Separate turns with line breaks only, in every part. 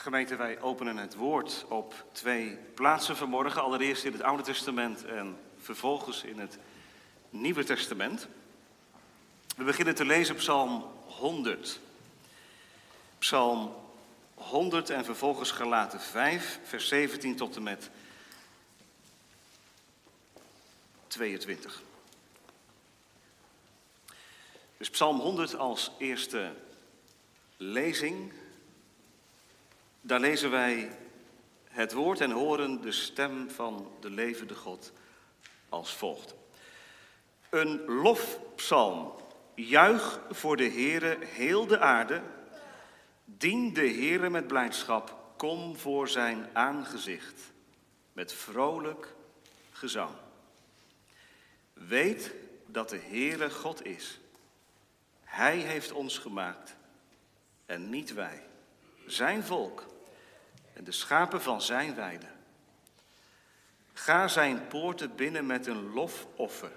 Gemeente, wij openen het woord op twee plaatsen vanmorgen. Allereerst in het Oude Testament en vervolgens in het Nieuwe Testament. We beginnen te lezen Psalm 100. Psalm 100 en vervolgens Galaten 5, vers 17 tot en met 22. Dus Psalm 100 als eerste lezing. Daar lezen wij het woord en horen de stem van de levende God als volgt. Een lofpsalm. Juich voor de Heere heel de aarde. Dien de Heere met blijdschap. Kom voor zijn aangezicht met vrolijk gezang. Weet dat de Heere God is. Hij heeft ons gemaakt en niet wij. Zijn volk en de schapen van zijn weide. Ga zijn poorten binnen met een lofoffer.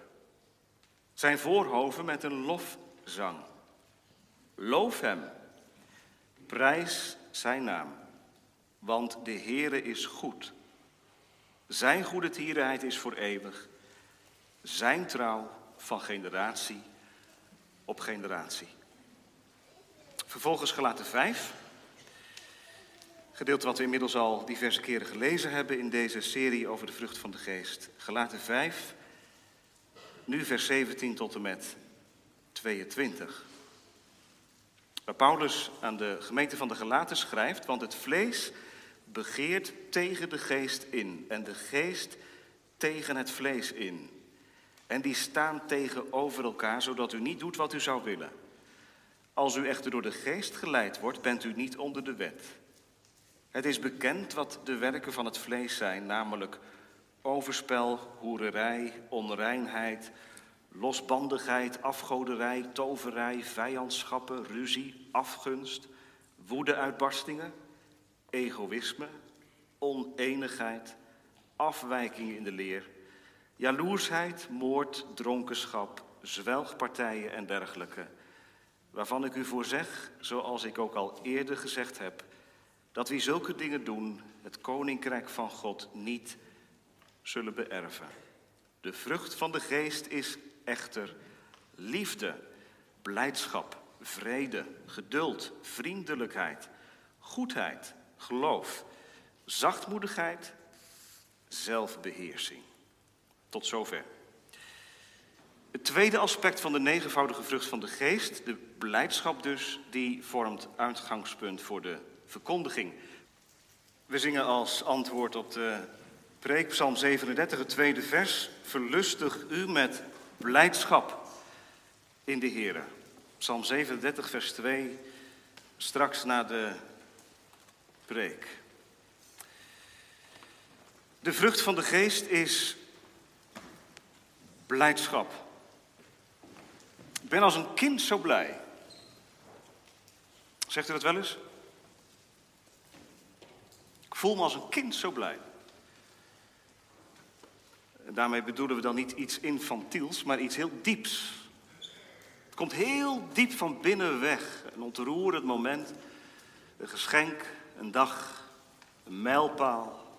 Zijn voorhoven met een lofzang. Loof hem. Prijs zijn naam. Want de Heere is goed. Zijn goede tierenheid is voor eeuwig. Zijn trouw van generatie op generatie. Vervolgens gelaten 5. Gedeelte wat we inmiddels al diverse keren gelezen hebben in deze serie over de vrucht van de geest. Gelaten 5, nu vers 17 tot en met 22. Waar Paulus aan de gemeente van de Gelaten schrijft, want het vlees begeert tegen de geest in en de geest tegen het vlees in. En die staan tegenover elkaar, zodat u niet doet wat u zou willen. Als u echter door de geest geleid wordt, bent u niet onder de wet. Het is bekend wat de werken van het vlees zijn, namelijk overspel, hoererij, onreinheid, losbandigheid, afgoderij, toverij, vijandschappen, ruzie, afgunst, woedeuitbarstingen, egoïsme, oneenigheid, afwijkingen in de leer, jaloersheid, moord, dronkenschap, zwelgpartijen en dergelijke, waarvan ik u voor zeg, zoals ik ook al eerder gezegd heb, dat wie zulke dingen doen, het koninkrijk van God niet zullen beërven. De vrucht van de geest is echter liefde, blijdschap, vrede, geduld, vriendelijkheid, goedheid, geloof, zachtmoedigheid, zelfbeheersing. Tot zover. Het tweede aspect van de negenvoudige vrucht van de geest, de blijdschap dus, die vormt uitgangspunt voor de verkondiging. We zingen als antwoord op de preek, Psalm 37, het tweede vers. Verlustig u met blijdschap in de Heer. Psalm 37, vers 2, straks na de preek. De vrucht van de geest is blijdschap. Ik ben als een kind zo blij. Zegt u dat wel eens? Voel me als een kind zo blij. Daarmee bedoelen we dan niet iets infantiels, maar iets heel dieps. Het komt heel diep van binnen weg. Een ontroerend moment, een geschenk, een dag, een mijlpaal.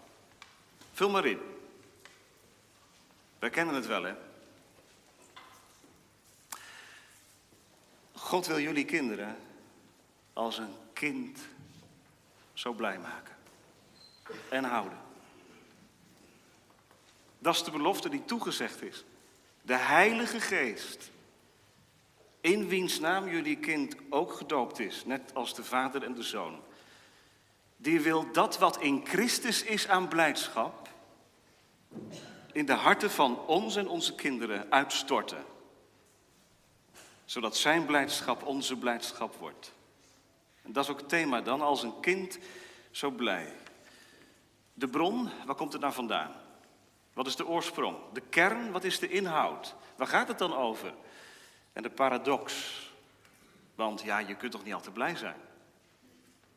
Vul maar in. Wij kennen het wel, hè? God wil jullie kinderen als een kind zo blij maken en houden. Dat is de belofte die toegezegd is. De Heilige Geest, in wiens naam jullie kind ook gedoopt is, net als de Vader en de Zoon. Die wil dat wat in Christus is aan blijdschap, in de harten van ons en onze kinderen uitstorten. Zodat zijn blijdschap onze blijdschap wordt. En dat is ook het thema dan, als een kind zo blij. De bron, waar komt het nou vandaan? Wat is de oorsprong? De kern, wat is de inhoud? Waar gaat het dan over? En de paradox. Want ja, je kunt toch niet altijd blij zijn?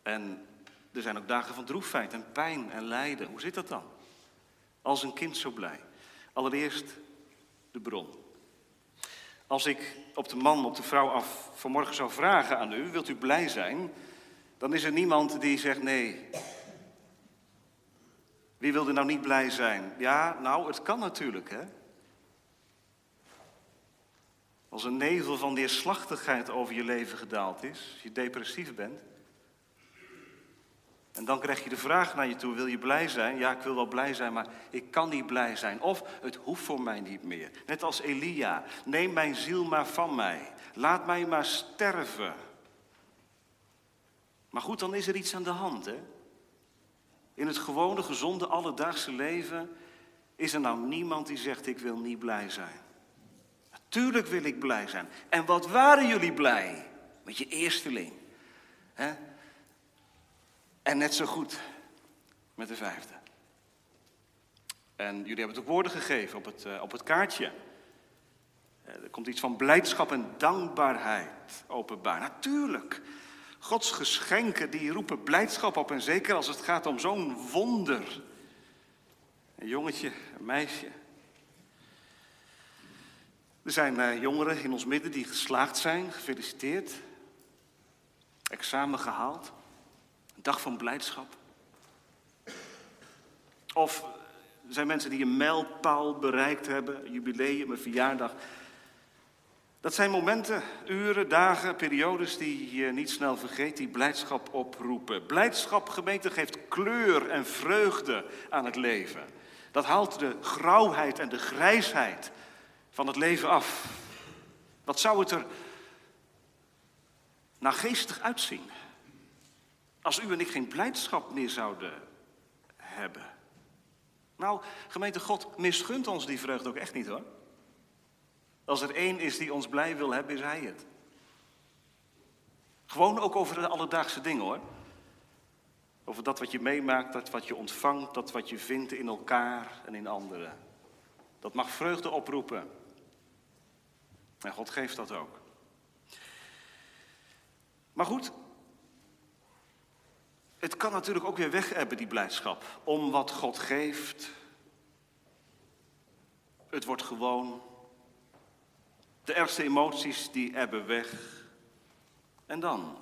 En er zijn ook dagen van droefheid en pijn en lijden. Hoe zit dat dan? Als een kind zo blij. Allereerst de bron. Als ik op de man, op de vrouw af vanmorgen zou vragen aan u, wilt u blij zijn? dan is er niemand die zegt nee. Wie wil er nou niet blij zijn? Ja, nou, het kan natuurlijk, hè? Als een nevel van neerslachtigheid over je leven gedaald is, als je depressief bent. En dan krijg je de vraag naar je toe, wil je blij zijn? Ja, ik wil wel blij zijn, maar ik kan niet blij zijn. Of het hoeft voor mij niet meer. Net als Elia, neem mijn ziel maar van mij. Laat mij maar sterven. Maar goed, dan is er iets aan de hand, hè? In het gewone, gezonde, alledaagse leven is er nou niemand die zegt, ik wil niet blij zijn. Natuurlijk wil ik blij zijn. En wat waren jullie blij met je eersteling? Hè? En net zo goed met de vijfde. En jullie hebben het ook woorden gegeven op het, uh, op het kaartje. Uh, er komt iets van blijdschap en dankbaarheid openbaar. Natuurlijk. Gods geschenken die roepen blijdschap op. En zeker als het gaat om zo'n wonder. Een jongetje, een meisje. Er zijn uh, jongeren in ons midden die geslaagd zijn. Gefeliciteerd. Examen gehaald. Dag van blijdschap. Of er zijn mensen die een mijlpaal bereikt hebben, een jubileum, een verjaardag. Dat zijn momenten, uren, dagen, periodes die je niet snel vergeet, die blijdschap oproepen. Blijdschap, gemeente, geeft kleur en vreugde aan het leven. Dat haalt de grauwheid en de grijsheid van het leven af. Wat zou het er geestig uitzien als u en ik geen blijdschap meer zouden hebben? Nou, gemeente God misgunt ons die vreugde ook echt niet hoor. Als er één is die ons blij wil hebben, is hij het. Gewoon ook over de alledaagse dingen hoor. Over dat wat je meemaakt, dat wat je ontvangt, dat wat je vindt in elkaar en in anderen. Dat mag vreugde oproepen. En God geeft dat ook. Maar goed, het kan natuurlijk ook weer weg hebben, die blijdschap. Om wat God geeft. Het wordt gewoon. De ergste emoties die ebben weg. En dan?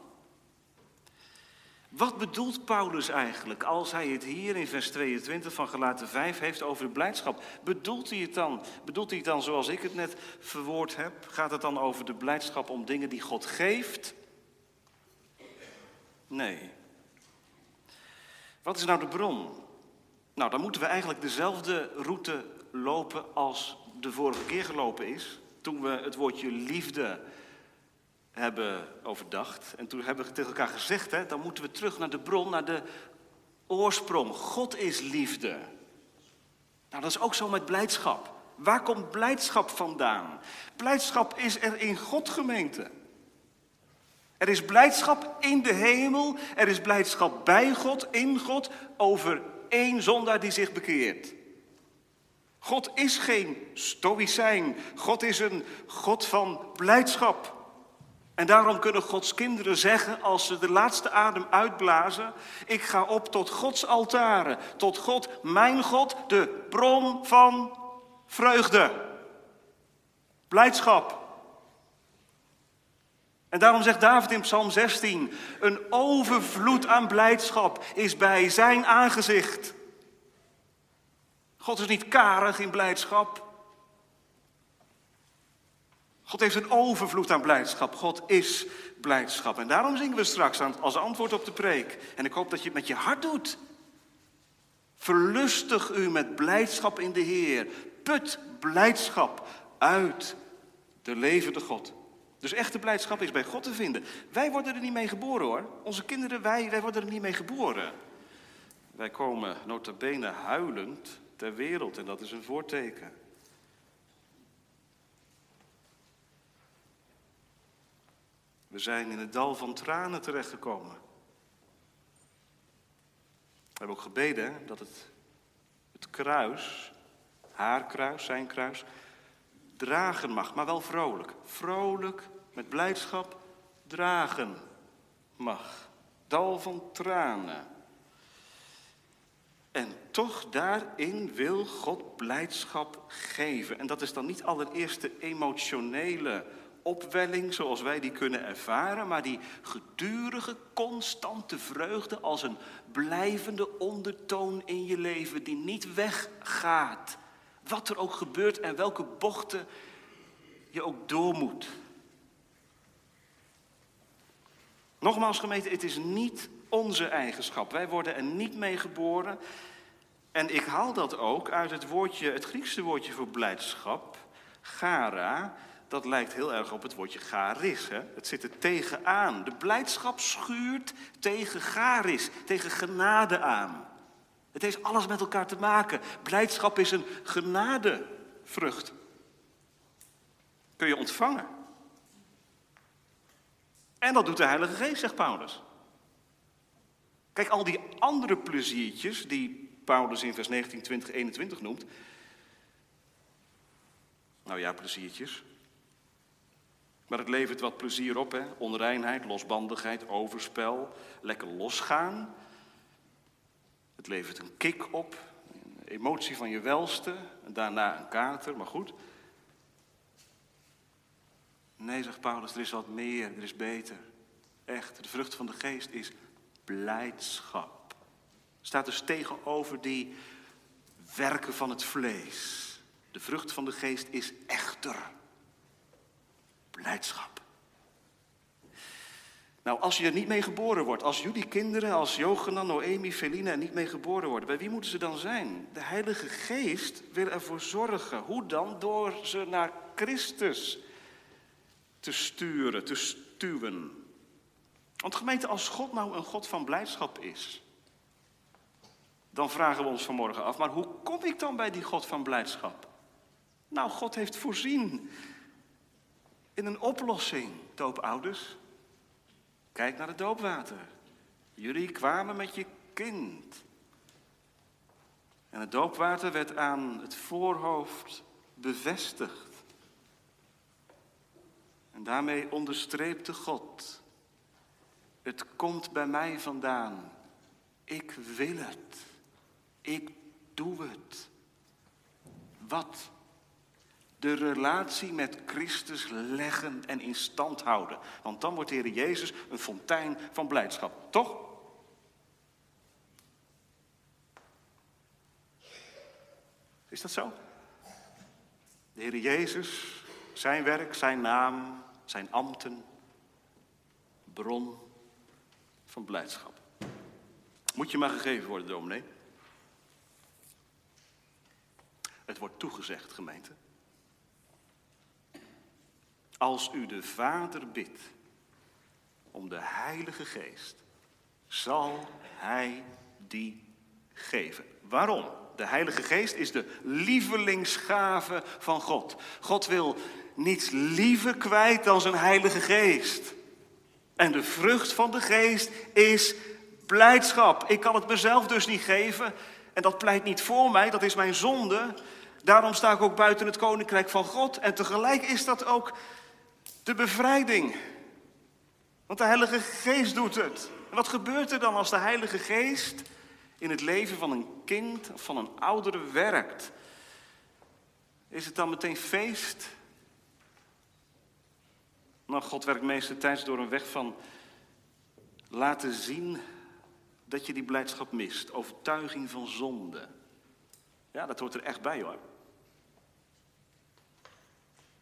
Wat bedoelt Paulus eigenlijk als hij het hier in vers 22 van Gelaten 5 heeft over de blijdschap? Bedoelt hij het dan, bedoelt hij het dan zoals ik het net verwoord heb? Gaat het dan over de blijdschap om dingen die God geeft? Nee. Wat is nou de bron? Nou, dan moeten we eigenlijk dezelfde route lopen als de vorige keer gelopen is. Toen we het woordje liefde hebben overdacht. En toen hebben we tegen elkaar gezegd, hè, dan moeten we terug naar de bron, naar de oorsprong. God is liefde. Nou, dat is ook zo met blijdschap. Waar komt blijdschap vandaan? Blijdschap is er in God gemeente. Er is blijdschap in de hemel, er is blijdschap bij God, in God, over één zondaar die zich bekeert. God is geen stoïcijn, God is een God van blijdschap. En daarom kunnen Gods kinderen zeggen als ze de laatste adem uitblazen: Ik ga op tot Gods altaren, tot God, mijn God, de bron van vreugde, blijdschap. En daarom zegt David in Psalm 16: Een overvloed aan blijdschap is bij zijn aangezicht. God is niet karig in blijdschap. God heeft een overvloed aan blijdschap. God is blijdschap. En daarom zingen we straks als antwoord op de preek. En ik hoop dat je het met je hart doet. Verlustig u met blijdschap in de Heer. Put blijdschap uit de levende God. Dus echte blijdschap is bij God te vinden. Wij worden er niet mee geboren hoor. Onze kinderen, wij, wij worden er niet mee geboren. Wij komen nota bene huilend ter wereld en dat is een voorteken. We zijn in het dal van tranen terechtgekomen. We hebben ook gebeden dat het, het kruis, haar kruis, zijn kruis, dragen mag, maar wel vrolijk. Vrolijk, met blijdschap, dragen mag. Dal van tranen. En toch daarin wil God blijdschap geven. En dat is dan niet allereerst de emotionele opwelling zoals wij die kunnen ervaren, maar die gedurige, constante vreugde als een blijvende ondertoon in je leven die niet weggaat. Wat er ook gebeurt en welke bochten je ook door moet. Nogmaals gemeente, het is niet onze eigenschap. Wij worden er niet mee geboren. En ik haal dat ook uit het woordje, het Griekse woordje voor blijdschap, gara. Dat lijkt heel erg op het woordje garis. Hè? Het zit er tegenaan. De blijdschap schuurt tegen garis, tegen genade aan. Het heeft alles met elkaar te maken. Blijdschap is een genadevrucht. Kun je ontvangen. En dat doet de Heilige Geest, zegt Paulus. Kijk, al die andere pleziertjes die Paulus in vers 19, 20, 21 noemt. Nou ja, pleziertjes. Maar het levert wat plezier op, hè? Onreinheid, losbandigheid, overspel, lekker losgaan. Het levert een kick op, een emotie van je welste, en daarna een kater, maar goed. Nee, zegt Paulus, er is wat meer, er is beter. Echt, de vrucht van de geest is blijdschap. Staat dus tegenover die werken van het vlees. De vrucht van de geest is echter blijdschap. Nou, als je er niet mee geboren wordt, als jullie kinderen, als Jochenan, Noemi, Feline er niet mee geboren worden, bij wie moeten ze dan zijn? De Heilige Geest wil ervoor zorgen. Hoe dan? Door ze naar Christus te sturen, te stuwen. Want gemeente, als God nou een God van blijdschap is, dan vragen we ons vanmorgen af, maar hoe kom ik dan bij die God van blijdschap? Nou, God heeft voorzien in een oplossing, doopouders. Kijk naar het doopwater. Jullie kwamen met je kind. En het doopwater werd aan het voorhoofd bevestigd. En daarmee onderstreepte God het komt bij mij vandaan. Ik wil het. Ik doe het. Wat? De relatie met Christus leggen en in stand houden. Want dan wordt de Heer Jezus een fontein van blijdschap. Toch? Is dat zo? De Heer Jezus, zijn werk, zijn naam, zijn ambten, bron van blijdschap. Moet je maar gegeven worden, dominee. Het wordt toegezegd, gemeente. Als u de Vader bidt om de Heilige Geest, zal Hij die geven. Waarom? De Heilige Geest is de lievelingsgave van God. God wil niets liever kwijt dan zijn Heilige Geest. En de vrucht van de geest is blijdschap. Ik kan het mezelf dus niet geven. En dat pleit niet voor mij, dat is mijn zonde. Daarom sta ik ook buiten het koninkrijk van God. En tegelijk is dat ook de bevrijding. Want de Heilige Geest doet het. En wat gebeurt er dan als de Heilige Geest in het leven van een kind of van een oudere werkt? Is het dan meteen feest? Maar God werkt meestal door een weg van laten zien dat je die blijdschap mist. Overtuiging van zonde. Ja, dat hoort er echt bij hoor.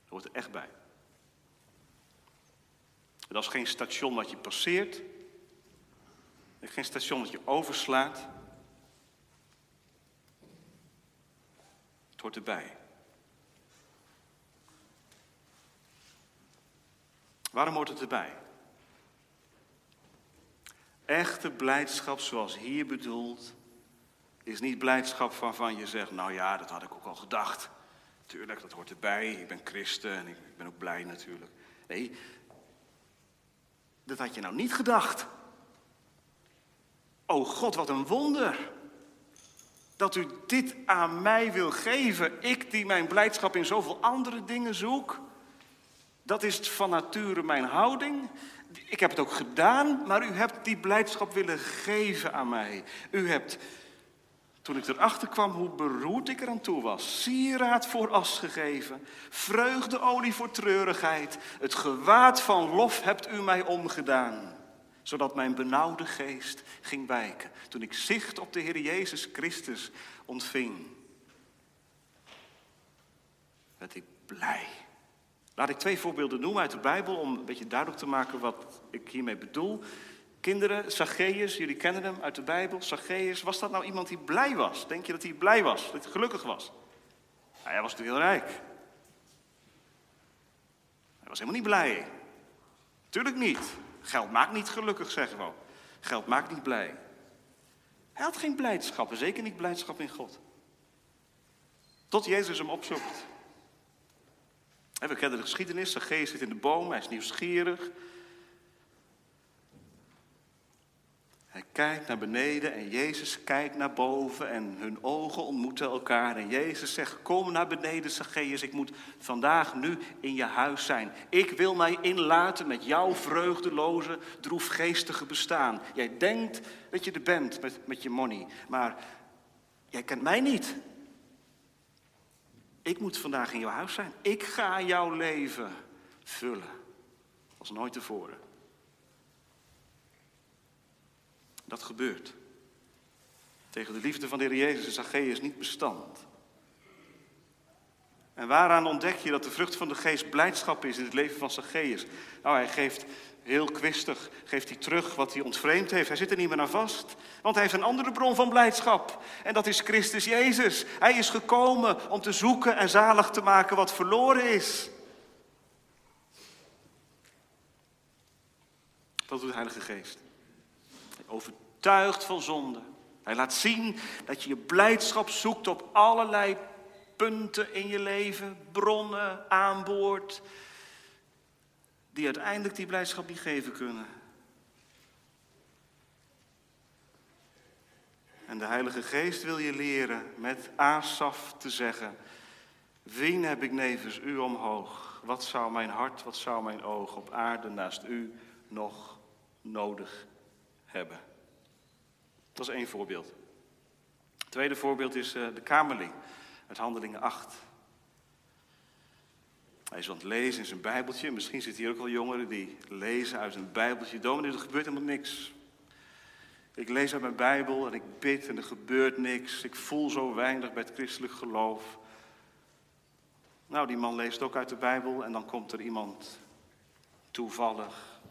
Dat hoort er echt bij. Dat is geen station wat je passeert. Geen station dat je overslaat. Het hoort erbij. Waarom hoort het erbij? Echte blijdschap zoals hier bedoeld, is niet blijdschap waarvan je zegt, nou ja, dat had ik ook al gedacht. Tuurlijk, dat hoort erbij. Ik ben christen en ik ben ook blij natuurlijk. Nee, dat had je nou niet gedacht. Oh God, wat een wonder. Dat u dit aan mij wil geven. Ik die mijn blijdschap in zoveel andere dingen zoek. Dat is van nature mijn houding. Ik heb het ook gedaan, maar u hebt die blijdschap willen geven aan mij. U hebt Toen ik erachter kwam hoe beroerd ik eraan toe was. Sieraad voor as gegeven, vreugdeolie voor treurigheid. Het gewaad van lof hebt u mij omgedaan. Zodat mijn benauwde geest ging wijken. Toen ik zicht op de Heer Jezus Christus ontving. Werd ik blij. Laat ik twee voorbeelden noemen uit de Bijbel om een beetje duidelijk te maken wat ik hiermee bedoel. Kinderen, Zacchaeus, jullie kennen hem uit de Bijbel. Zacchaeus, was dat nou iemand die blij was? Denk je dat hij blij was, dat hij gelukkig was? Nou, hij was natuurlijk heel rijk. Hij was helemaal niet blij. Tuurlijk niet. Geld maakt niet gelukkig, zeggen we. Geld maakt niet blij. Hij had geen blijdschap, en zeker niet blijdschap in God. Tot Jezus hem opzoekt. We kennen de geschiedenis. Zacchaeus zit in de boom, hij is nieuwsgierig. Hij kijkt naar beneden en Jezus kijkt naar boven en hun ogen ontmoeten elkaar. En Jezus zegt, kom naar beneden Zacchaeus, ik moet vandaag nu in je huis zijn. Ik wil mij inlaten met jouw vreugdeloze, droefgeestige bestaan. Jij denkt dat je er bent met, met je money, maar jij kent mij niet. Ik moet vandaag in jouw huis zijn. Ik ga jouw leven vullen als nooit tevoren. Dat gebeurt. Tegen de liefde van de Heer Jezus is Zacchaeus niet bestand. En waaraan ontdek je dat de vrucht van de geest blijdschap is in het leven van Zacchaeus? Nou, hij geeft heel kwistig, geeft hij terug wat hij ontvreemd heeft. Hij zit er niet meer aan vast, want hij heeft een andere bron van blijdschap. En dat is Christus Jezus. Hij is gekomen om te zoeken en zalig te maken wat verloren is. Dat doet de Heilige Geest. Hij overtuigt van zonde. Hij laat zien dat je je blijdschap zoekt op allerlei punten in je leven, bronnen, aanboord, die uiteindelijk die blijdschap niet geven kunnen. En de Heilige Geest wil je leren met Asaf te zeggen: Wien heb ik nevens u omhoog? Wat zou mijn hart, wat zou mijn oog op aarde naast u nog nodig hebben? Dat is één voorbeeld. Tweede voorbeeld is uh, de Kamerling uit Handelingen 8. Hij is aan het lezen in zijn Bijbeltje. Misschien zitten hier ook al jongeren die lezen uit een Bijbeltje. Dominee, er gebeurt helemaal niks. Ik lees uit mijn Bijbel en ik bid en er gebeurt niks. Ik voel zo weinig bij het christelijk geloof. Nou, die man leest ook uit de Bijbel en dan komt er iemand toevallig.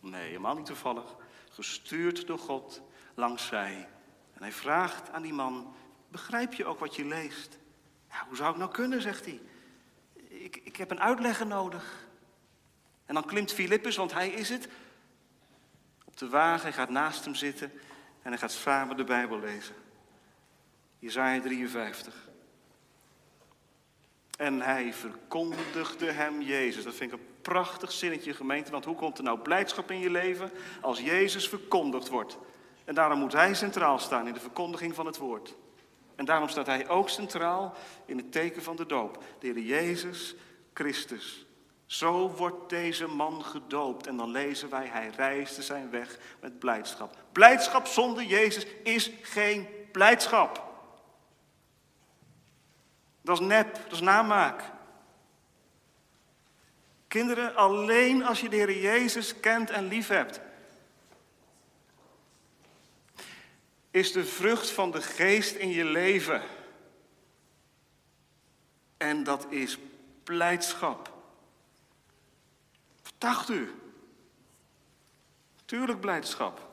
Nee, helemaal niet toevallig. Gestuurd door God langs zij. En hij vraagt aan die man, begrijp je ook wat je leest? Ja, hoe zou ik nou kunnen, zegt hij. Ik, ik heb een uitlegger nodig. En dan klimt Filippus, want hij is het, op de wagen. Gaat naast hem zitten en hij gaat samen de Bijbel lezen. Jezaja 53. En hij verkondigde hem Jezus. Dat vind ik een prachtig zinnetje, gemeente. Want hoe komt er nou blijdschap in je leven als Jezus verkondigd wordt? En daarom moet hij centraal staan in de verkondiging van het woord. En daarom staat hij ook centraal in het teken van de doop. De Heer Jezus Christus. Zo wordt deze man gedoopt. En dan lezen wij, hij reisde zijn weg met blijdschap. Blijdschap zonder Jezus is geen blijdschap. Dat is nep, dat is namaak. Kinderen, alleen als je de Heer Jezus kent en lief hebt, is de vrucht van de geest in je leven. En dat is blijdschap. Wat u? Tuurlijk blijdschap.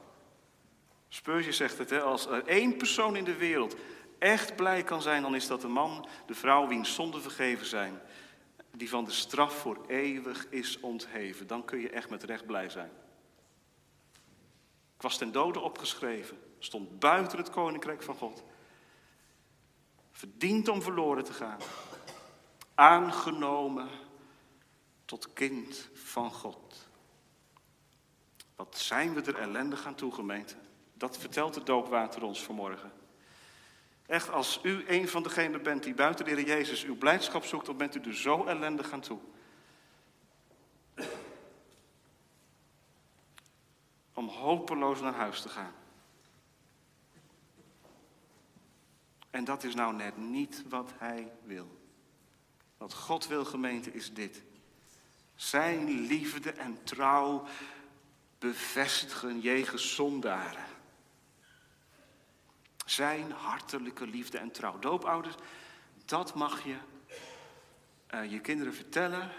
Spurgeon zegt het, hè, als er één persoon in de wereld echt blij kan zijn, dan is dat de man, de vrouw wiens zonden vergeven zijn, die van de straf voor eeuwig is ontheven. Dan kun je echt met recht blij zijn. Ik was ten dode opgeschreven stond buiten het koninkrijk van God. Verdient om verloren te gaan. Aangenomen tot kind van God. Wat zijn we er ellendig aan toe, gemeente? Dat vertelt het doopwater ons vanmorgen. Echt, als u een van degenen bent die buiten de Heer Jezus uw blijdschap zoekt, dan bent u er zo ellendig aan toe. Om hopeloos naar huis te gaan. En dat is nou net niet wat hij wil. Wat God wil, gemeente, is dit. Zijn liefde en trouw bevestigen jegens zondaren. Zijn hartelijke liefde en trouw. Doopouders, dat mag je uh, je kinderen vertellen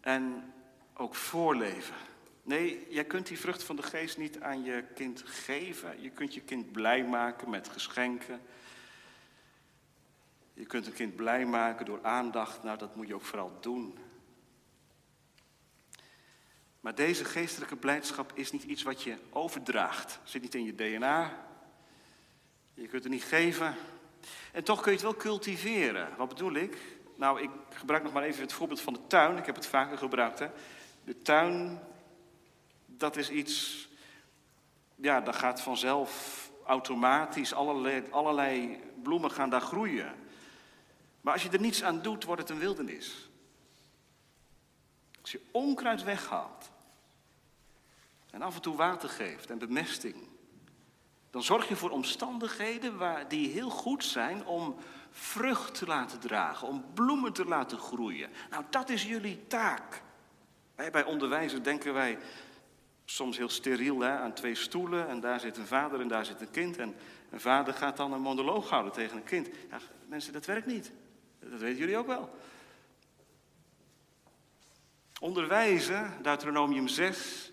en ook voorleven. Nee, jij kunt die vrucht van de geest niet aan je kind geven. Je kunt je kind blij maken met geschenken. Je kunt een kind blij maken door aandacht. Nou, dat moet je ook vooral doen. Maar deze geestelijke blijdschap is niet iets wat je overdraagt. Zit niet in je DNA. Je kunt het niet geven. En toch kun je het wel cultiveren. Wat bedoel ik? Nou, ik gebruik nog maar even het voorbeeld van de tuin. Ik heb het vaker gebruikt. Hè? De tuin, dat is iets, ja, dat gaat vanzelf automatisch. Allerlei, allerlei bloemen gaan daar groeien. Maar als je er niets aan doet, wordt het een wildernis. Als je onkruid weghaalt en af en toe water geeft en bemesting, dan zorg je voor omstandigheden waar, die heel goed zijn om vrucht te laten dragen, om bloemen te laten groeien. Nou, dat is jullie taak. bij onderwijzer denken wij soms heel steriel hè, aan twee stoelen en daar zit een vader en daar zit een kind. En een vader gaat dan een monoloog houden tegen een kind. Ja, mensen, dat werkt niet. Dat weten jullie ook wel. Onderwijzen, Deuteronomium 6,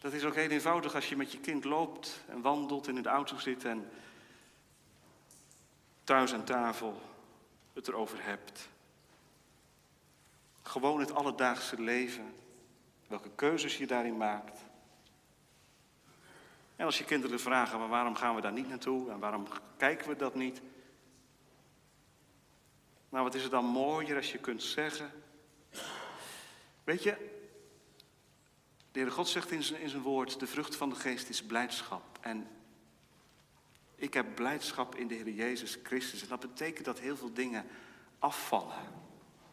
dat is ook heel eenvoudig als je met je kind loopt en wandelt en in de auto zit en thuis aan tafel het erover hebt. Gewoon het alledaagse leven, welke keuzes je daarin maakt. En als je kinderen vragen, maar waarom gaan we daar niet naartoe en waarom kijken we dat niet? Nou, wat is het dan mooier als je kunt zeggen. Weet je, de Heere God zegt in zijn, in zijn woord: de vrucht van de geest is blijdschap. En ik heb blijdschap in de Heer Jezus Christus. En dat betekent dat heel veel dingen afvallen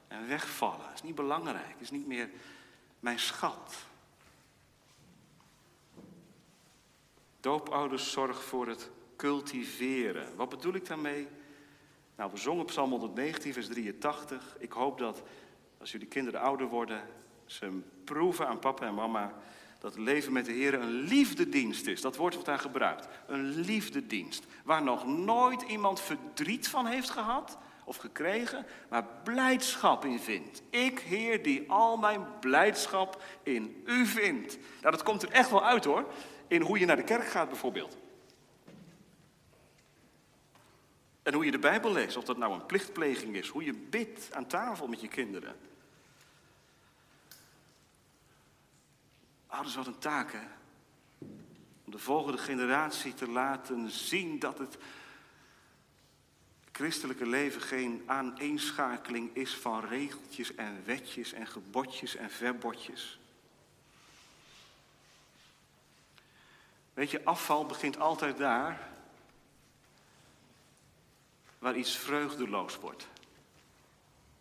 en wegvallen. Is niet belangrijk, is niet meer mijn schat. Doopouders zorg voor het cultiveren. Wat bedoel ik daarmee? Nou, we zongen Psalm 119, vers 83. Ik hoop dat als jullie kinderen ouder worden, ze proeven aan papa en mama dat leven met de Heer een liefdedienst is. Dat woord wordt daar gebruikt. Een liefdedienst. Waar nog nooit iemand verdriet van heeft gehad of gekregen, maar blijdschap in vindt. Ik, Heer, die al mijn blijdschap in u vindt. Nou, dat komt er echt wel uit hoor. In hoe je naar de kerk gaat bijvoorbeeld. En hoe je de Bijbel leest, of dat nou een plichtpleging is, hoe je bidt aan tafel met je kinderen. Ouders, wat een taak, hè? Om de volgende generatie te laten zien dat het christelijke leven geen aaneenschakeling is van regeltjes en wetjes en gebodjes en verbodjes. Weet je, afval begint altijd daar waar iets vreugdeloos wordt.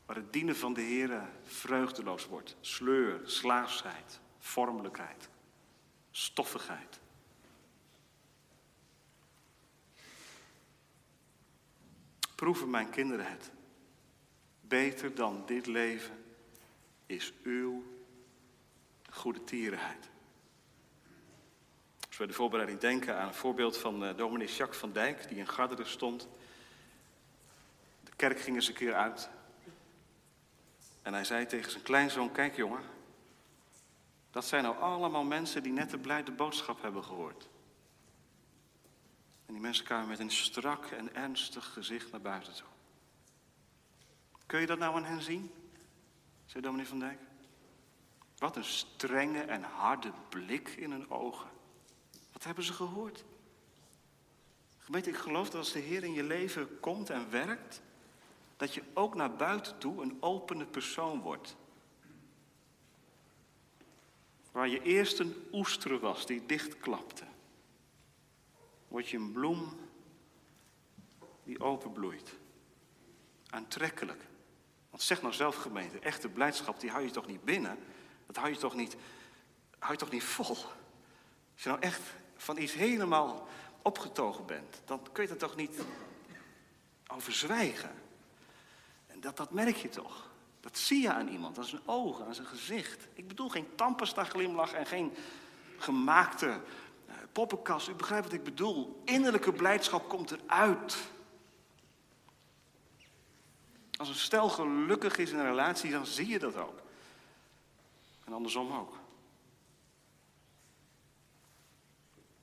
Waar het dienen van de Heer vreugdeloos wordt. Sleur, slaafsheid vormelijkheid, stoffigheid. Proeven mijn kinderen het. Beter dan dit leven is uw goede tierenheid. Als we de voorbereiding denken aan een voorbeeld van uh, dominee Jacques van Dijk, die in Garderen stond. De kerk ging eens een keer uit. En hij zei tegen zijn kleinzoon, kijk jongen, dat zijn nou allemaal mensen die net de blijde boodschap hebben gehoord. En die mensen kwamen met een strak en ernstig gezicht naar buiten toe. Kun je dat nou aan hen zien? zei dominee van Dijk. Wat een strenge en harde blik in hun ogen. Wat hebben ze gehoord? Gemeente, ik geloof dat als de Heer in je leven komt en werkt, dat je ook naar buiten toe een opene persoon wordt. Waar je eerst een oester was die dichtklapte, word je een bloem die openbloeit. Aantrekkelijk. Want zeg nou zelf gemeente, echte blijdschap die hou je toch niet binnen? Dat hou je toch niet, hou je toch niet vol? Als je nou echt van iets helemaal opgetogen bent, dan kun je er toch niet over zwijgen. En dat, dat merk je toch. Dat zie je aan iemand, aan zijn ogen, aan zijn gezicht. Ik bedoel geen tandpasta glimlach en geen gemaakte poppenkast. U begrijpt wat ik bedoel. Innerlijke blijdschap komt eruit. Als een stel gelukkig is in een relatie, dan zie je dat ook. En andersom ook.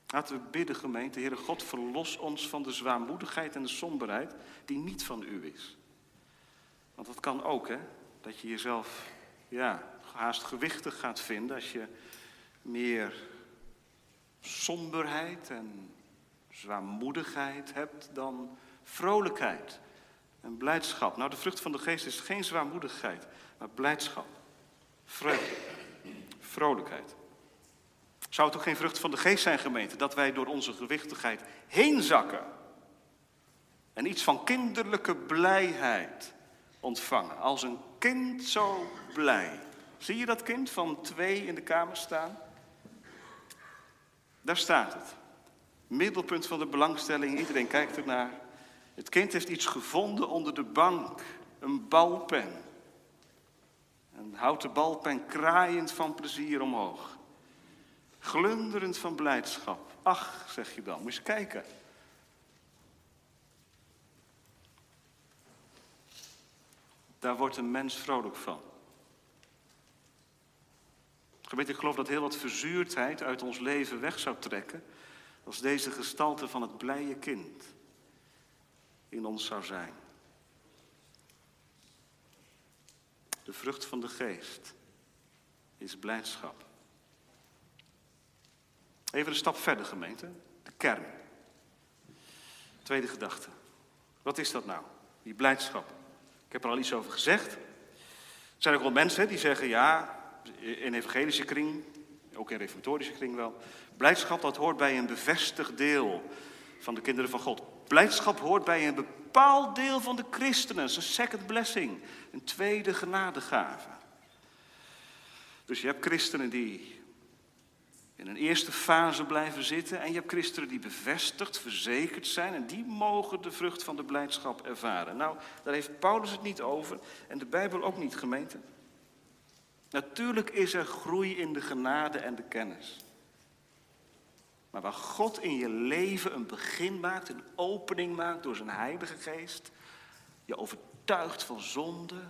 Laten we bidden, gemeente. Heere God, verlos ons van de zwaarmoedigheid en de somberheid die niet van u is. Want dat kan ook, hè? Dat je jezelf, ja, haast gewichtig gaat vinden als je meer somberheid en zwaarmoedigheid hebt dan vrolijkheid en blijdschap. Nou, de vrucht van de geest is geen zwaarmoedigheid, maar blijdschap, vreugde, vrolijkheid. Zou het ook geen vrucht van de geest zijn, gemeente, dat wij door onze gewichtigheid heen zakken en iets van kinderlijke blijheid ontvangen? Als een kind zo blij. Zie je dat kind van twee in de kamer staan? Daar staat het. Middelpunt van de belangstelling, iedereen kijkt ernaar. Het kind heeft iets gevonden onder de bank, een balpen. Een houten balpen kraaiend van plezier omhoog. Glunderend van blijdschap. Ach, zeg je dan, moet kijken. Daar wordt een mens vrolijk van. Gemeente, ik geloof dat heel wat verzuurdheid uit ons leven weg zou trekken. als deze gestalte van het blije kind in ons zou zijn. De vrucht van de geest is blijdschap. Even een stap verder, gemeente. De kern. Tweede gedachte. Wat is dat nou? Die blijdschap. Ik heb er al iets over gezegd. Er zijn ook wel mensen die zeggen, ja, in evangelische kring, ook in reformatorische kring wel. Blijdschap, dat hoort bij een bevestigd deel van de kinderen van God. Blijdschap hoort bij een bepaald deel van de christenen. een second blessing, een tweede genadegave. Dus je hebt christenen die in een eerste fase blijven zitten. En je hebt christenen die bevestigd, verzekerd zijn. En die mogen de vrucht van de blijdschap ervaren. Nou, daar heeft Paulus het niet over. En de Bijbel ook niet, gemeente. Natuurlijk is er groei in de genade en de kennis. Maar waar God in je leven een begin maakt, een opening maakt door zijn Heilige Geest, je overtuigt van zonde,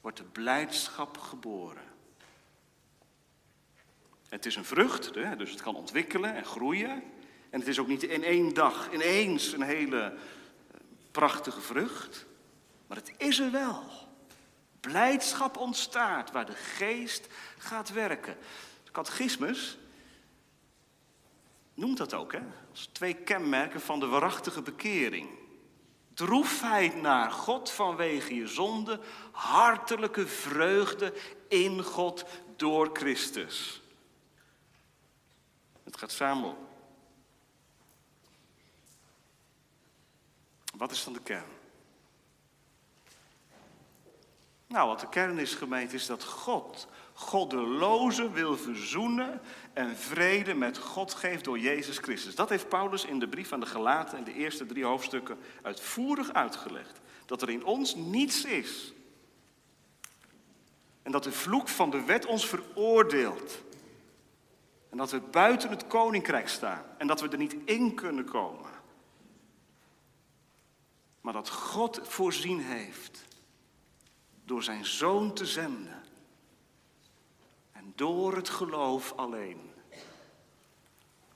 wordt de blijdschap geboren. Het is een vrucht, dus het kan ontwikkelen en groeien. En het is ook niet in één dag ineens een hele eh, prachtige vrucht. Maar het is er wel. Blijdschap ontstaat waar de geest gaat werken. De catechismus noemt dat ook, hè? Als twee kenmerken van de waarachtige bekering. Droefheid naar God vanwege je zonde, hartelijke vreugde in God door Christus. Het gaat samen. Wat is dan de kern? Nou, wat de kern is, gemeente, is dat God goddelozen wil verzoenen en vrede met God geeft door Jezus Christus. Dat heeft Paulus in de brief aan de Galaten in de eerste drie hoofdstukken uitvoerig uitgelegd. Dat er in ons niets is. En dat de vloek van de wet ons veroordeelt. En dat we buiten het koninkrijk staan. En dat we er niet in kunnen komen. Maar dat God voorzien heeft door zijn zoon te zenden. En door het geloof alleen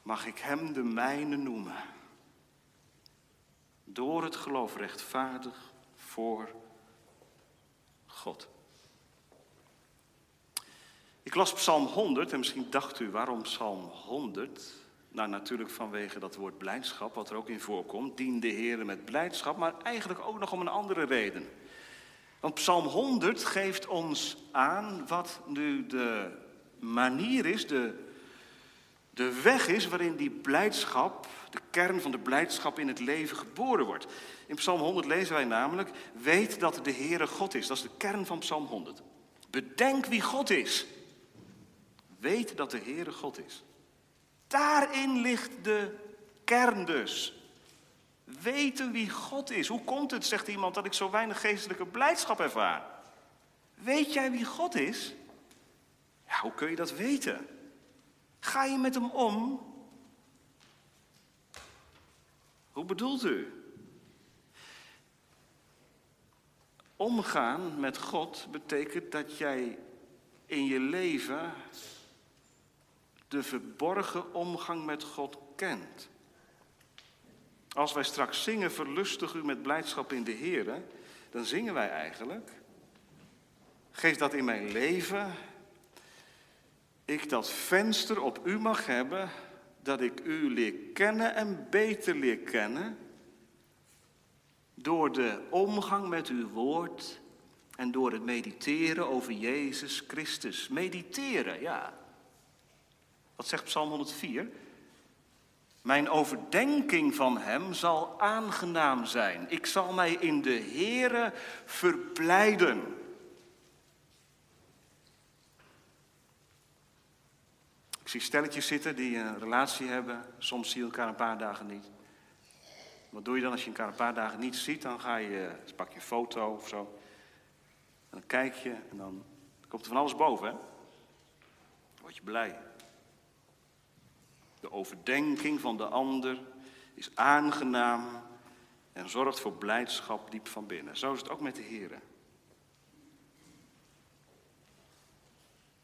mag ik hem de mijne noemen. Door het geloof rechtvaardig voor God. Ik las Psalm 100 en misschien dacht u waarom Psalm 100? Nou, natuurlijk vanwege dat woord blijdschap, wat er ook in voorkomt. Dien de Heer met blijdschap, maar eigenlijk ook nog om een andere reden. Want Psalm 100 geeft ons aan wat nu de manier is, de, de weg is waarin die blijdschap, de kern van de blijdschap in het leven geboren wordt. In Psalm 100 lezen wij namelijk, weet dat de Heere God is. Dat is de kern van Psalm 100. Bedenk wie God is. Weet dat de Heere God is. Daar Daarin ligt de kern dus. Weten wie God is. Hoe komt het, zegt iemand, dat ik zo weinig geestelijke blijdschap ervaar? Weet jij wie God is? Ja, hoe kun je dat weten? Ga je met hem om? Hoe bedoelt u? Omgaan met God betekent dat jij in je leven de verborgen omgang met God kent. Als wij straks zingen, verlustig u met blijdschap in de Heer, dan zingen wij eigenlijk. Geef dat in mijn leven, ik dat venster op u mag hebben, dat ik u leer kennen en beter leer kennen, door de omgang met uw woord en door het mediteren over Jezus Christus. Mediteren, ja. Wat zegt Psalm 104? Mijn overdenking van Hem zal aangenaam zijn. Ik zal mij in de Heere verblijden. Ik zie stelletjes zitten die een relatie hebben. Soms zie je elkaar een paar dagen niet. Wat doe je dan als je elkaar een paar dagen niet ziet? Dan ga je, pak je een foto of zo. En dan kijk je en dan komt er van alles boven. Hè? Dan word je blij. De overdenking van de ander is aangenaam en zorgt voor blijdschap diep van binnen. Zo is het ook met de Heer.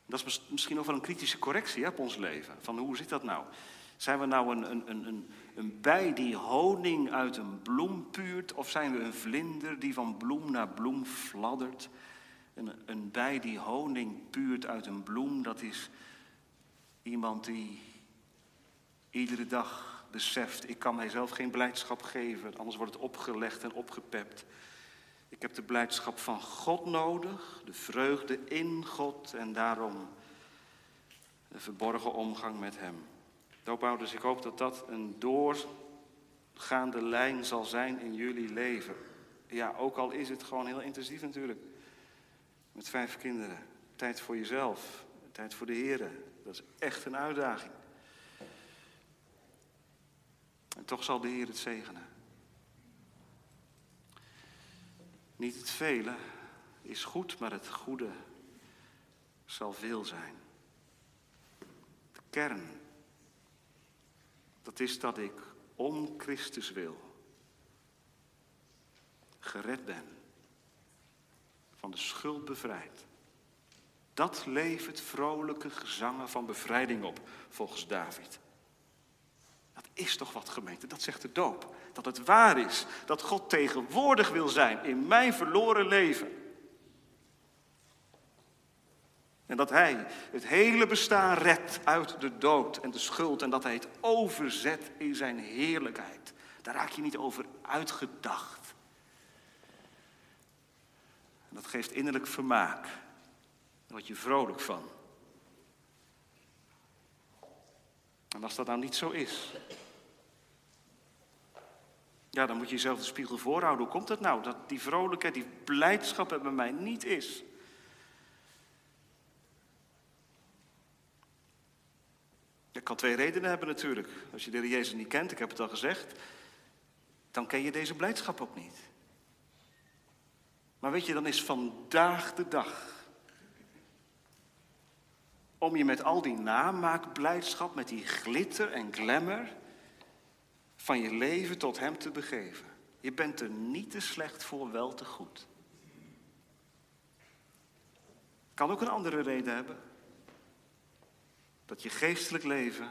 Dat is misschien ook wel een kritische correctie op ons leven. Van hoe zit dat nou? Zijn we nou een, een, een, een bij die honing uit een bloem puurt? Of zijn we een vlinder die van bloem naar bloem fladdert? Een, een bij die honing puurt uit een bloem, dat is iemand die iedere dag beseft, ik kan mijzelf geen blijdschap geven, anders wordt het opgelegd en opgepept. Ik heb de blijdschap van God nodig, de vreugde in God en daarom de verborgen omgang met Hem. Doopouders, ik hoop dat dat een doorgaande lijn zal zijn in jullie leven. Ja, ook al is het gewoon heel intensief natuurlijk. Met vijf kinderen. Tijd voor jezelf. Tijd voor de Heer. Dat is echt een uitdaging. En toch zal de Heer het zegenen. Niet het vele is goed, maar het goede zal veel zijn. De kern, dat is dat ik om Christus wil gered ben, van de schuld bevrijd. Dat levert vrolijke gezangen van bevrijding op, volgens David. Is toch wat gemeente, dat zegt de doop. Dat het waar is, dat God tegenwoordig wil zijn in mijn verloren leven. En dat Hij het hele bestaan redt uit de dood en de schuld. En dat Hij het overzet in zijn heerlijkheid. Daar raak je niet over uitgedacht. Dat geeft innerlijk vermaak. Daar word je vrolijk van. En als dat nou niet zo is, ja, dan moet je jezelf de spiegel voorhouden. Hoe komt het nou dat die vrolijkheid, die blijdschap er bij mij niet is? Dat kan twee redenen hebben natuurlijk. Als je de Heer Jezus niet kent, ik heb het al gezegd, dan ken je deze blijdschap ook niet. Maar weet je, dan is vandaag de dag om je met al die namaakblijdschap, met die glitter en glamour van je leven tot Hem te begeven. Je bent er niet te slecht voor, wel te goed. Kan ook een andere reden hebben. Dat je geestelijk leven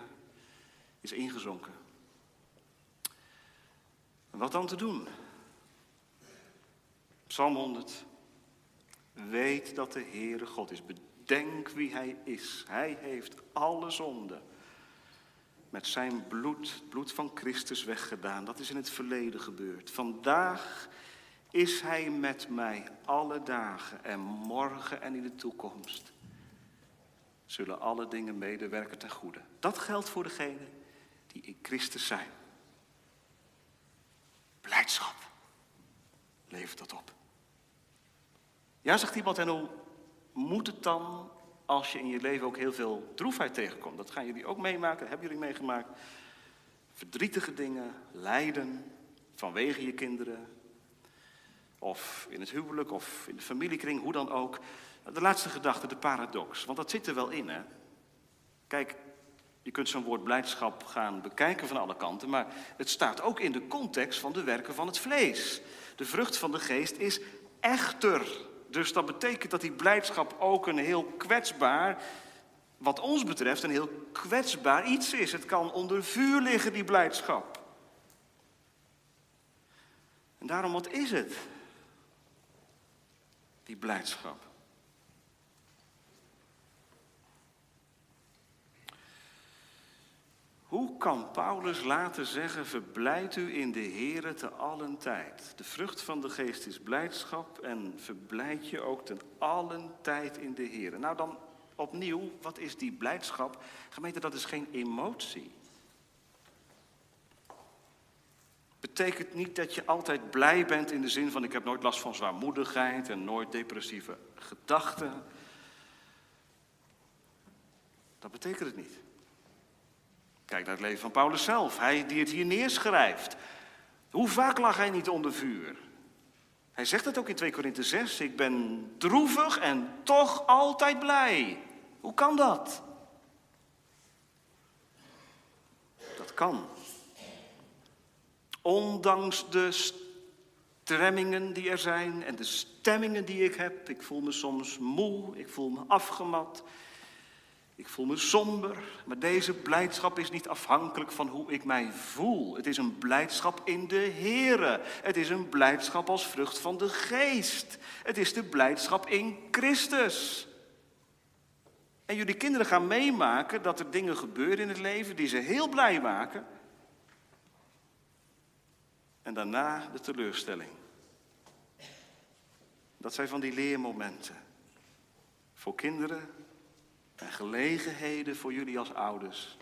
is ingezonken. En wat dan te doen? Psalm 100. Weet dat de Heere God is. Denk wie hij is. Hij heeft alle zonden met zijn bloed, het bloed van Christus weggedaan. Dat is in het verleden gebeurd. Vandaag is hij met mij alle dagen en morgen en in de toekomst. Zullen alle dingen medewerken ten goede. Dat geldt voor degenen die in Christus zijn. Blijdschap. Levert dat op. Ja, zegt iemand, en hoe moet het dan als je in je leven ook heel veel droefheid tegenkomt. Dat gaan jullie ook meemaken, hebben jullie meegemaakt. Verdrietige dingen, lijden vanwege je kinderen. Of in het huwelijk of in de familiekring, hoe dan ook. De laatste gedachte, de paradox. Want dat zit er wel in, hè? Kijk, je kunt zo'n woord blijdschap gaan bekijken van alle kanten, maar het staat ook in de context van de werken van het vlees. De vrucht van de geest is echter. Dus dat betekent dat die blijdschap ook een heel kwetsbaar, wat ons betreft, een heel kwetsbaar iets is. Het kan onder vuur liggen, die blijdschap. En daarom, wat is het? Die blijdschap. Hoe kan Paulus laten zeggen, verblijd u in de Here te allen tijd? De vrucht van de geest is blijdschap en verblijd je ook ten allen tijd in de Here. Nou dan opnieuw, wat is die blijdschap? Gemeente, dat is geen emotie. Betekent niet dat je altijd blij bent in de zin van ik heb nooit last van zwaarmoedigheid en nooit depressieve gedachten. Dat betekent het niet. Kijk naar het leven van Paulus zelf, hij die het hier neerschrijft. Hoe vaak lag hij niet onder vuur? Hij zegt het ook in 2 Korinthe 6, ik ben droevig en toch altijd blij. Hoe kan dat? Dat kan. Ondanks de stremmingen die er zijn en de stemmingen die ik heb. Ik voel me soms moe, ik voel me afgemat, ik voel me somber, maar deze blijdschap is niet afhankelijk van hoe ik mij voel. Het is een blijdschap in de Here. Het is een blijdschap als vrucht van de geest. Het is de blijdschap in Christus. En jullie kinderen gaan meemaken dat er dingen gebeuren in het leven die ze heel blij maken. En daarna de teleurstelling. Dat zijn van die leermomenten. Voor kinderen en gelegenheden voor jullie als ouders.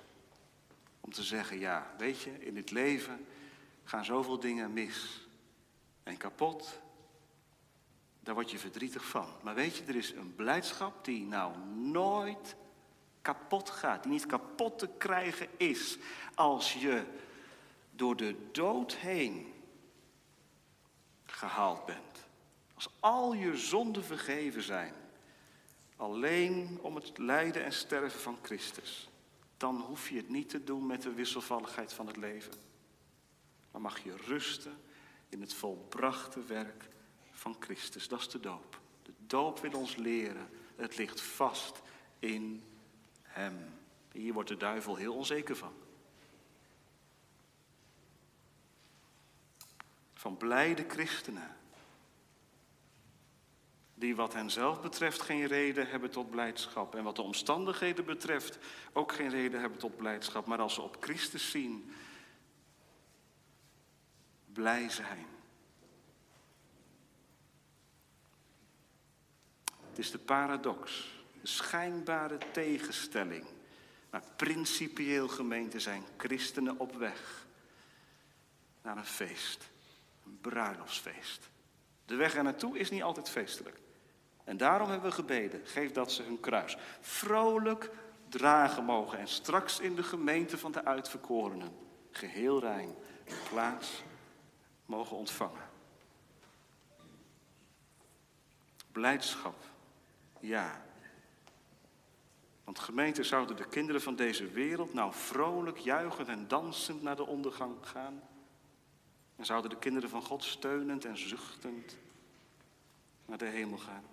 Om te zeggen, ja, weet je, in dit leven gaan zoveel dingen mis en kapot. Daar word je verdrietig van. Maar weet je, er is een blijdschap die nou nooit kapot gaat, die niet kapot te krijgen is als je door de dood heen gehaald bent. Als al je zonden vergeven zijn alleen om het lijden en sterven van Christus, dan hoef je het niet te doen met de wisselvalligheid van het leven. Maar mag je rusten in het volbrachte werk van Christus. Dat is de doop. De doop wil ons leren. Het ligt vast in Hem. Hier wordt de duivel heel onzeker van. Van blijde christenen die wat hen zelf betreft geen reden hebben tot blijdschap. En wat de omstandigheden betreft ook geen reden hebben tot blijdschap. Maar als ze op Christus zien, blij zijn. Het is de paradox, de schijnbare tegenstelling. Maar principieel gemeente zijn christenen op weg naar een feest, een bruiloftsfeest. De weg er naartoe is niet altijd feestelijk. En daarom hebben we gebeden, geef dat ze hun kruis vrolijk dragen mogen en straks in de gemeente van de uitverkorenen geheel rein een plaats mogen ontvangen. Blijdschap, ja. Want gemeenten zouden de kinderen van deze wereld nou vrolijk juichend en dansend naar de ondergang gaan? En zouden de kinderen van God steunend en zuchtend naar de hemel gaan?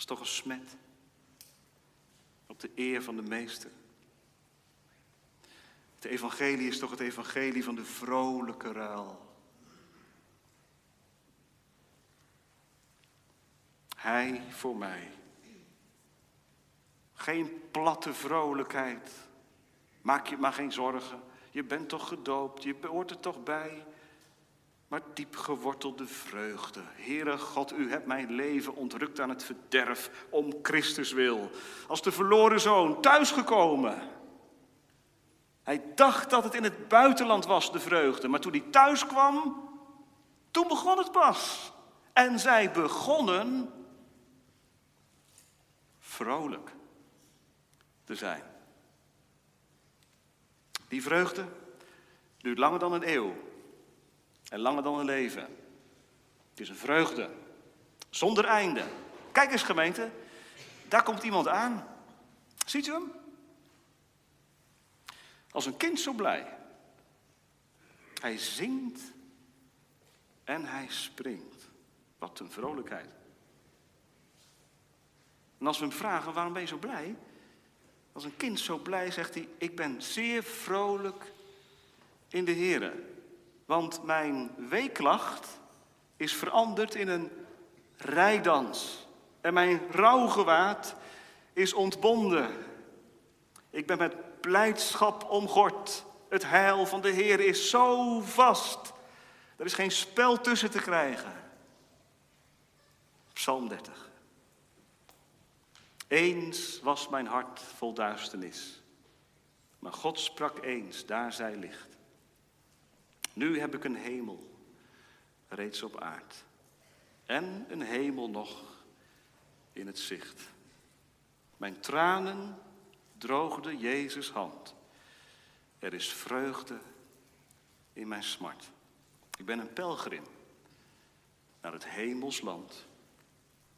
Is toch een smet op de eer van de meester. Het evangelie is toch het evangelie van de vrolijke ruil. Hij voor mij. Geen platte vrolijkheid. Maak je maar geen zorgen. Je bent toch gedoopt, je hoort er toch bij maar diep gewortelde vreugde. Heere God, u hebt mijn leven ontrukt aan het verderf om Christus wil. Als de verloren zoon thuisgekomen. Hij dacht dat het in het buitenland was, de vreugde. Maar toen hij thuis kwam, toen begon het pas. En zij begonnen vrolijk te zijn. Die vreugde duurt langer dan een eeuw en langer dan een leven. Het is een vreugde zonder einde. Kijk eens gemeente, daar komt iemand aan. Ziet u hem? Als een kind zo blij. Hij zingt en hij springt. Wat een vrolijkheid. En als we hem vragen, waarom ben je zo blij? Als een kind zo blij zegt hij, ik ben zeer vrolijk in de Heer. Want mijn weeklacht is veranderd in een rijdans. En mijn rouwgewaad is ontbonden. Ik ben met blijdschap omgord. Het heil van de Heer is zo vast. Er is geen spel tussen te krijgen. Psalm 30. Eens was mijn hart vol duisternis. Maar God sprak eens, daar zij licht. Nu heb ik een hemel, reeds op aard. En een hemel nog in het zicht. Mijn tranen droogden Jezus hand. Er is vreugde in mijn smart. Ik ben een pelgrim naar het hemelsland,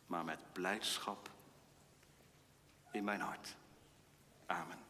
maar met blijdschap in mijn hart. Amen.